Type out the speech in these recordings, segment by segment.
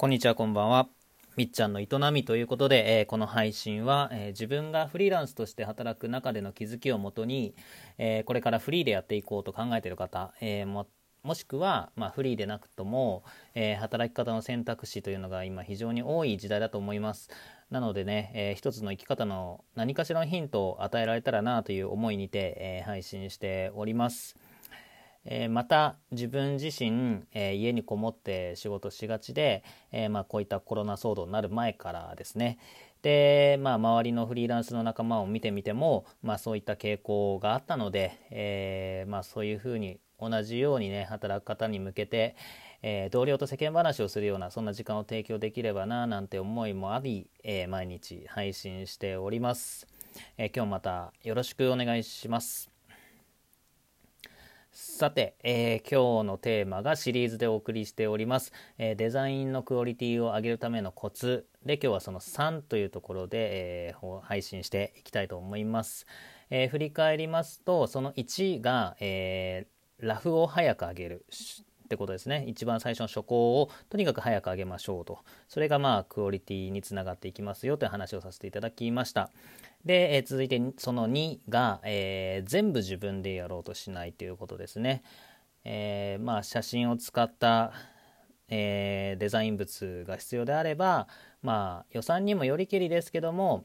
こんにちは、こんばんは。みっちゃんの営みということで、えー、この配信は、えー、自分がフリーランスとして働く中での気づきをもとに、えー、これからフリーでやっていこうと考えている方、えももしくは、まあ、フリーでなくとも、え働き方の選択肢というのが今非常に多い時代だと思います。なのでね、え一つの生き方の何かしらのヒントを与えられたらなという思いにて、え配信しております。えー、また自分自身、えー、家にこもって仕事しがちで、えー、まあ、こういったコロナ騒動になる前からですね。で、まあ、周りのフリーランスの仲間を見てみても、まあ、そういった傾向があったので、えまあ、そういうふうに同じようにね働く方に向けて、え同僚と世間話をするようなそんな時間を提供できればななんて思いもあり、え毎日配信しております、え今日またよろしくお願いします。さて、えー、今日のテーマがシリーズでお送りしております、えー、デザインのクオリティを上げるためのコツ。で今日はその3というところで、えー、配信していきたいと思います、え振り返りますとその1が、えラフを早く上げる。ってことですね。一番最初の初稿をとにかく早く上げましょうと。それがまあクオリティにつながっていきますよという話をさせていただきました。で、えー、続いてその2が、えー、全部自分でやろうとしないということですね、えー、まあ写真を使った、えデザイン物が必要であればまあ予算にもよりけりですけども、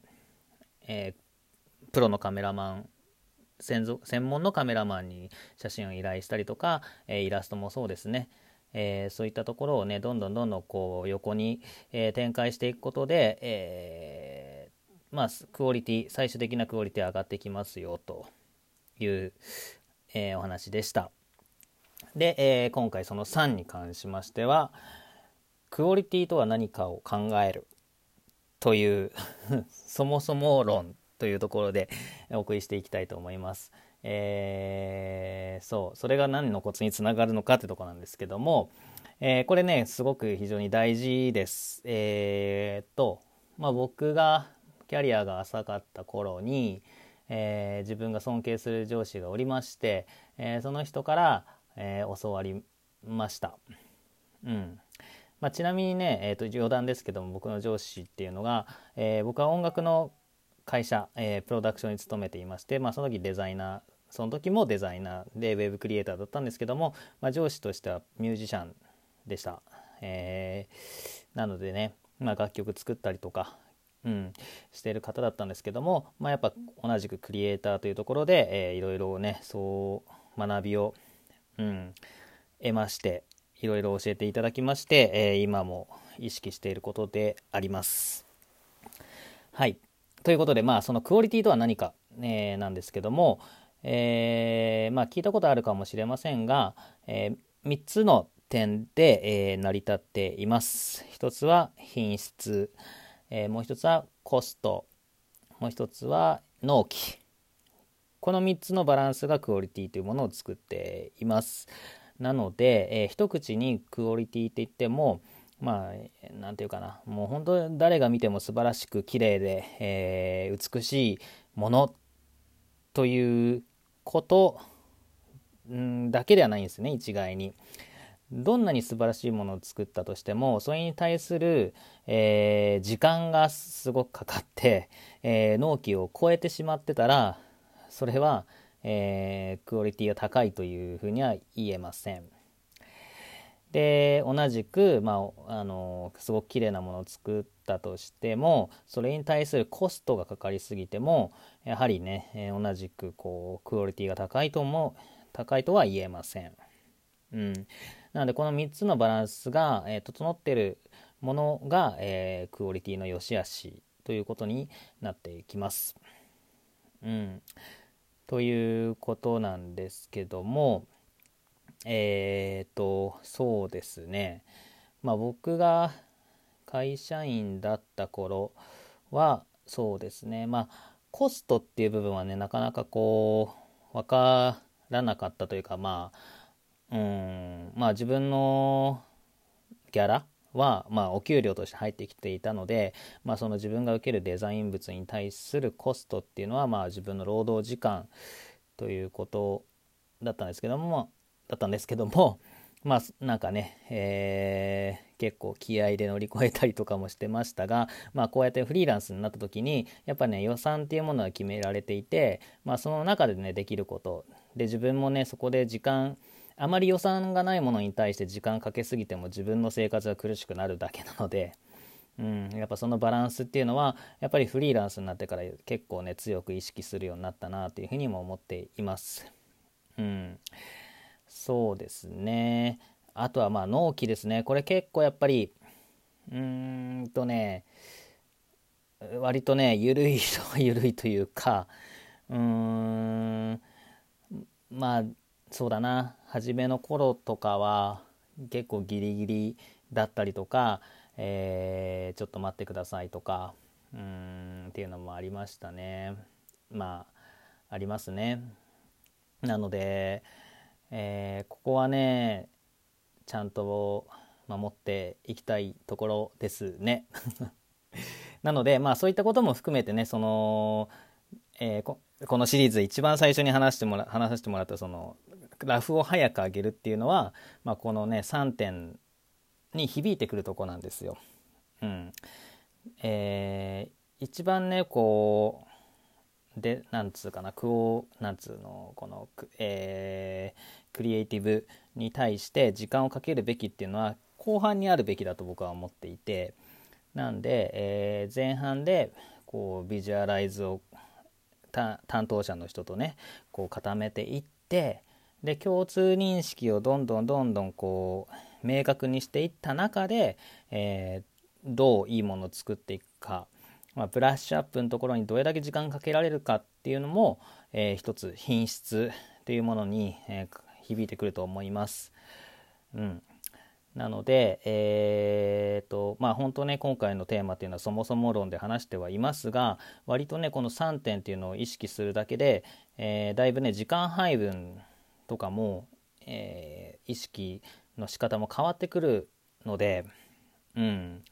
えプロのカメラマン専門のカメラマンに写真を依頼したりとか、えイラストもそうですね、えー、そういったところをねどんどんどんどんこう横に、えー、展開していくことで、えー、まあクオリティ最終的なクオリティ上がってきますよという、えお話でした。で、え今回その3に関しましてはクオリティとは何かを考えるという そもそも論というところでお送りしていきたいと思います。えー、そうそれが何のコツにつながるのかってとこなんですけども、えー、これねすごく非常に大事です。えー、と、まあ、僕がキャリアが浅かった頃に、え、自分が尊敬する上司がおりまして、え、その人から、え、教わりました。うんまあ、ちなみにね、えー、と余談ですけども僕の上司っていうのが、え、僕は音楽の会社、えー、プロダクションに勤めていまして、まあ、その時デザイナーその時もデザイナーでウェブクリエイターだったんですけども、まあ、上司としてはミュージシャンでした、えー、なのでね、まあ、楽曲作ったりとか、うん、してる方だったんですけども、まあ、やっぱ同じくクリエイターというところで、えー、いろいろねそう学びを、うん、得ましていろいろ教えていただきまして、えー、今も意識していることであります。はいということで、まあ、そのクオリティとは何か、えー、なんですけども、えー、まあ、聞いたことあるかもしれませんが、えー、3つの点で、えー、成り立っています。1つは品質、えもう1つはコスト、もう1つは納期。この3つのバランスがクオリティというものを作っています。なので、えー、一口にクオリティって言っても、まあ何て言うかなもう本当誰が見ても素晴らしく綺麗で、えー、美しいものということんだけではないんですね一概に。どんなに素晴らしいものを作ったとしてもそれに対する、えー、時間がすごくかかって、えー、納期を超えてしまってたらそれは、えー、クオリティが高いというふうには言えません。で同じく、まあ、あのすごく綺麗なものを作ったとしてもそれに対するコストがかかりすぎてもやはりね、え、同じくこうクオリティが高いとも高いとは言えません。うん、なのでこの3つのバランスが、え、整ってるものが、えー、クオリティの良し悪しということになっていきます。うん、ということなんですけども、えっ、と、そうですね。まあ僕が会社員だった頃は、そうですね。まあコストっていう部分はね、なかなかこう、わからなかったというか、まあ、うん、まあ自分のギャラは、まあ、お給料として入ってきていたので、まあ、その自分が受けるデザイン物に対するコストっていうのは、まあ、自分の労働時間ということだったんですけども、だったんですけども、まあ、なんかね、えー、結構気合で乗り越えたりとかもしてましたが、まあ、こうやってフリーランスになった時にやっぱね予算っていうものは決められていて、まあ、その中でねできることで自分もねそこで時間あまり予算がないものに対して時間かけすぎても自分の生活が苦しくなるだけなので、うん、やっぱそのバランスっていうのはやっぱりフリーランスになってから結構ね強く意識するようになったなというふうにも思っています。うん、そうですね。あとはまあ納期ですね。これ結構やっぱりうーんとね割とね緩いと緩いというかうーんまあそうだな。初めの頃とかは結構ギリギリだったりとか、えー、ちょっと待ってくださいとかうーんっていうのもありましたね。まあありますね。なので、えー、ここはねちゃんと守っていきたいところですね なのでまあそういったことも含めてねその、えー、ここのシリーズ一番最初に話してもら話させてもらったそのラフを早く上げるっていうのは、まあ、このね3点に響いてくるとこなんですよ。うんえー、一番ねこうでなんつうかなクオなんつうのこの、えー、クリエイティブに対して時間をかけるべきっていうのは後半にあるべきだと僕は思っていてなんで、えー、前半でこうビジュアライズを担当者の人とねこう固めていってで共通認識をどんどんどんどんこう明確にしていった中で、えー、どういいものを作っていくか、まあ、ブラッシュアップのところにどれだけ時間かけられるかっていうのも、えー、一つ品質というものに、えー、響いてくると思います。うん、なので、えーとまあ、本当ね今回のテーマっていうのはそもそも論で話してはいますが割とねこの3点っていうのを意識するだけで、えー、だいぶね時間配分とかも、えー、意識の仕方も変わってくるので、うん、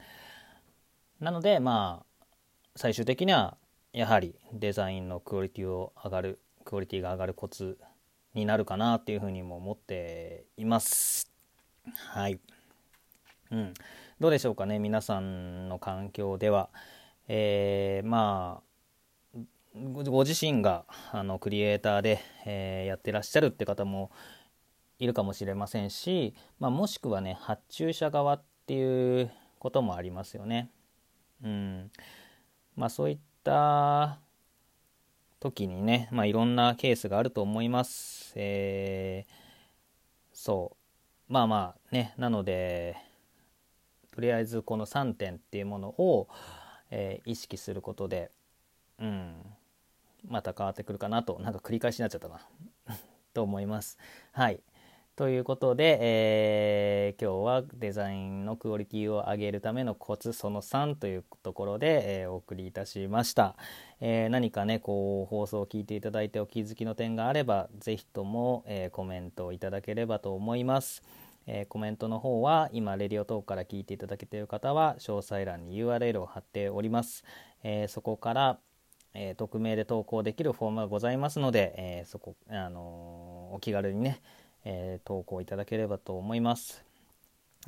なのでまあ最終的にはやはりデザインのクオリティを上がるクオリティが上がるコツになるかなっていうふうにも思っています。はい、うん、どうでしょうかね皆さんの環境では、えー、まあご自身があのクリエイターで、えー、やってらっしゃるって方もいるかもしれませんし、まあ、もしくはね発注者側っていうこともありますよね。うんまあ、そういった時にね、まあ、いろんなケースがあると思います。えー、そうまあまあねなのでとりあえずこの3点っていうものを、えー、意識することで、うん、また変わってくるかなとなんか繰り返しになっちゃったな と思います。はいということで、えー、今日はデザインのクオリティを上げるためのコツその3というところで、えー、お送りいたしました、えー、何かねこう放送を聞いていただいてお気づきの点があれば是非とも、えコメントをいただければと思います、えコメントの方は今 Radiotalk から聞いていただけている方は詳細欄に URL を貼っております、えそこからえ、匿名で投稿できるフォームがございますので、え、そこ、あの、お気軽にね、えー投稿いただければと思います。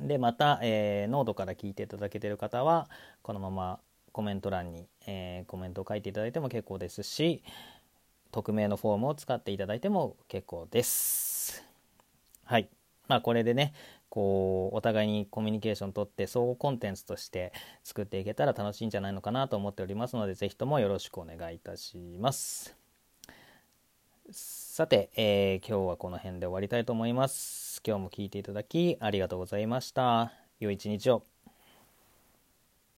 でまた、えノートから聞いていただけてる方はこのままコメント欄に、えコメントを書いていただいても結構ですし匿名のフォームを使っていただいても結構です。はい。まあこれでね、こうお互いにコミュニケーションとって相互コンテンツとして作っていけたら楽しいんじゃないのかなと思っておりますので是非ともよろしくお願いいたしますさて、えー、今日はこの辺で終わりたいと思います。今日も聴いていただきありがとうございました。良い一日を。